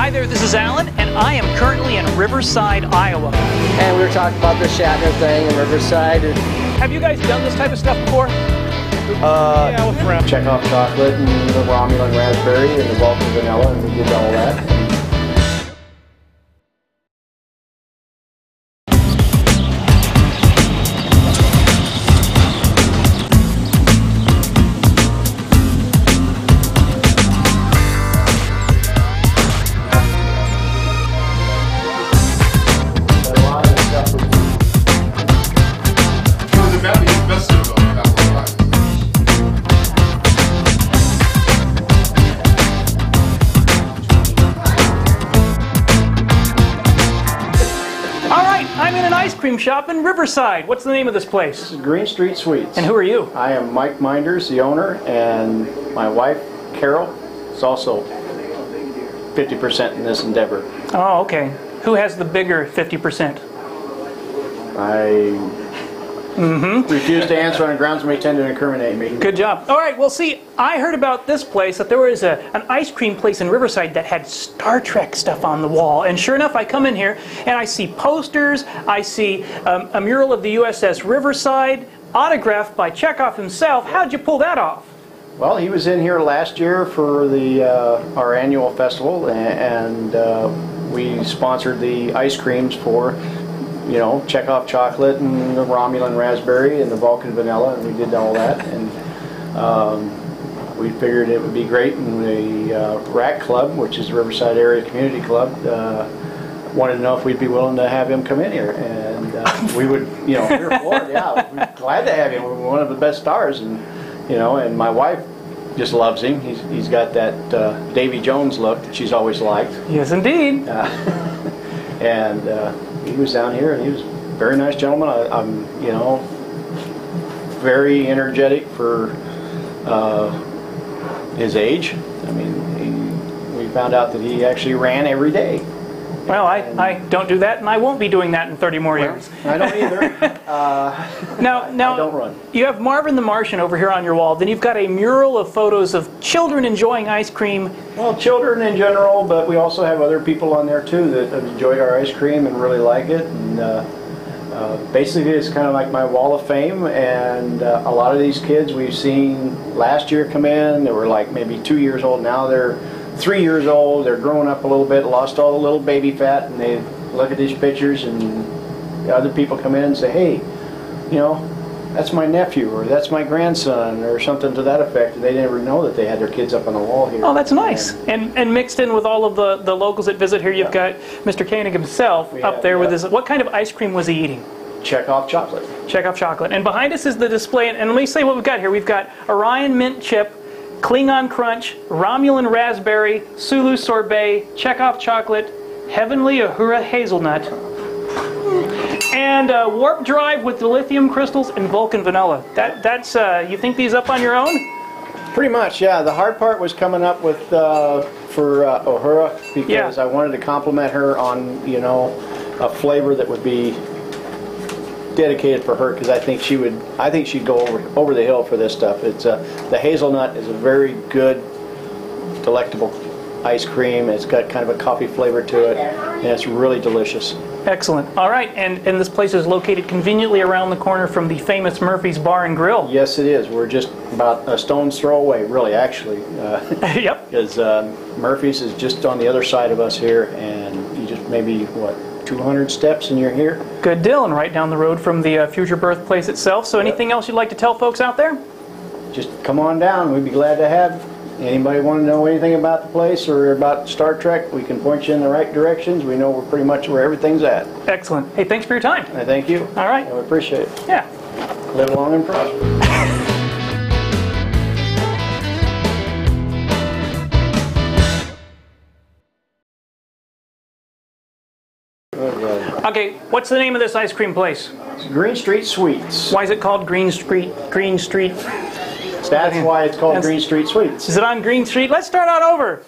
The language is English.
Hi there, this is Alan, and I am currently in Riverside, Iowa. And we were talking about the Shatner thing in Riverside. And Have you guys done this type of stuff before? uh, Yeah, with off chocolate and the Romulan raspberry and the Vulcan vanilla, and we did all that. Cream shop in Riverside. What's the name of this place? This is Green Street Sweets. And who are you? I am Mike Minders, the owner, and my wife, Carol, is also 50% in this endeavor. Oh, okay. Who has the bigger 50%? I refuse to answer on grounds may tend to incriminate me. Good job. All right, well, see, I heard about this place that there was a, an ice cream place in Riverside that had Star Trek stuff on the wall. And sure enough, I come in here and I see posters, I see um, a mural of the USS Riverside, autographed by Chekov himself. How'd you pull that off? Well, he was in here last year for the uh, our annual festival, a- and uh, we sponsored the ice creams for, you know, Chekov chocolate and the Romulan raspberry and the Vulcan vanilla, and we did all that. And um, we figured it would be great, and the uh, RAC Club, which is the Riverside Area Community Club, uh, wanted to know if we'd be willing to have him come in here, and uh, we would, you know, we were floored, yeah, we're glad to have him. We're one of the best stars, and you know, and my wife just loves him. He's he's got that uh, Davy Jones look that she's always liked, Yes, indeed. and uh, he was down here, and he was a very nice gentleman. I, I'm, you know, very energetic for uh, his age. I mean, he, we found out that he actually ran every day. Well, I, I don't do that, and I won't be doing that in 30 more years. I don't either. Now, now, I don't run. you have Marvin the Martian over here on your wall. Then you've got a mural of photos of children enjoying ice cream. Well, children in general, but we also have other people on there too that have enjoyed our ice cream and really like it. And uh, uh, basically, it's kind of like my wall of fame. And uh, a lot of these kids we've seen last year come in. They were like maybe two years old. Now they're three years old. They're growing up a little bit, lost all the little baby fat, and they look at these pictures and other people come in and say, "Hey, you know." That's my nephew, or that's my grandson, or something to that effect. And they never know that they had their kids up on the wall here. Oh, that's nice. And- And mixed in with all of the, the locals that visit here, you've got Mr. Koenig himself We up there with his. What kind of ice cream was he eating? Chekov chocolate. Chekov chocolate. And behind us is the display. And, and let me say what we've got here. We've got Orion Mint Chip, Klingon Crunch, Romulan Raspberry, Sulu Sorbet, Chekov Chocolate, Heavenly Uhura Hazelnut, and uh, Warp Drive with the lithium crystals and Vulcan Vanilla. That that's uh, you think these up on your own? Pretty much, yeah. The hard part was coming up with uh, for uh, Uhura because Yeah. I wanted to compliment her on you know a flavor that would be dedicated for her because I think she would I think she'd go over over the hill for this stuff. It's uh, the hazelnut is a very good, delectable ice cream. It's got kind of a coffee flavor to it, and it's really delicious. Excellent. All right, and and this place is located conveniently around the corner from the famous Murphy's Bar and Grill. Yes, it is. We're just about a stone's throw away, really, actually. Uh, yep. Because uh, Murphy's is just on the other side of us here, and you just maybe, what, 200 steps and you're here? Good deal, and right down the road from the uh, future birthplace itself. So, anything else you'd like to tell folks out there? Just come on down. We'd be glad to have. Anybody want to know anything about the place or about Star Trek, we can point you in the right directions. We know we're pretty much where everything's at. Excellent. Hey, thanks for your time. I thank you. All right. I appreciate it. Yeah. Live long and prosper. Okay, what's the name of this ice cream place? Green Street Sweets. Why is it called Green Street? Green Street? That's why it's called Green Street Sweets. Is it on Green Street? Let's start out over.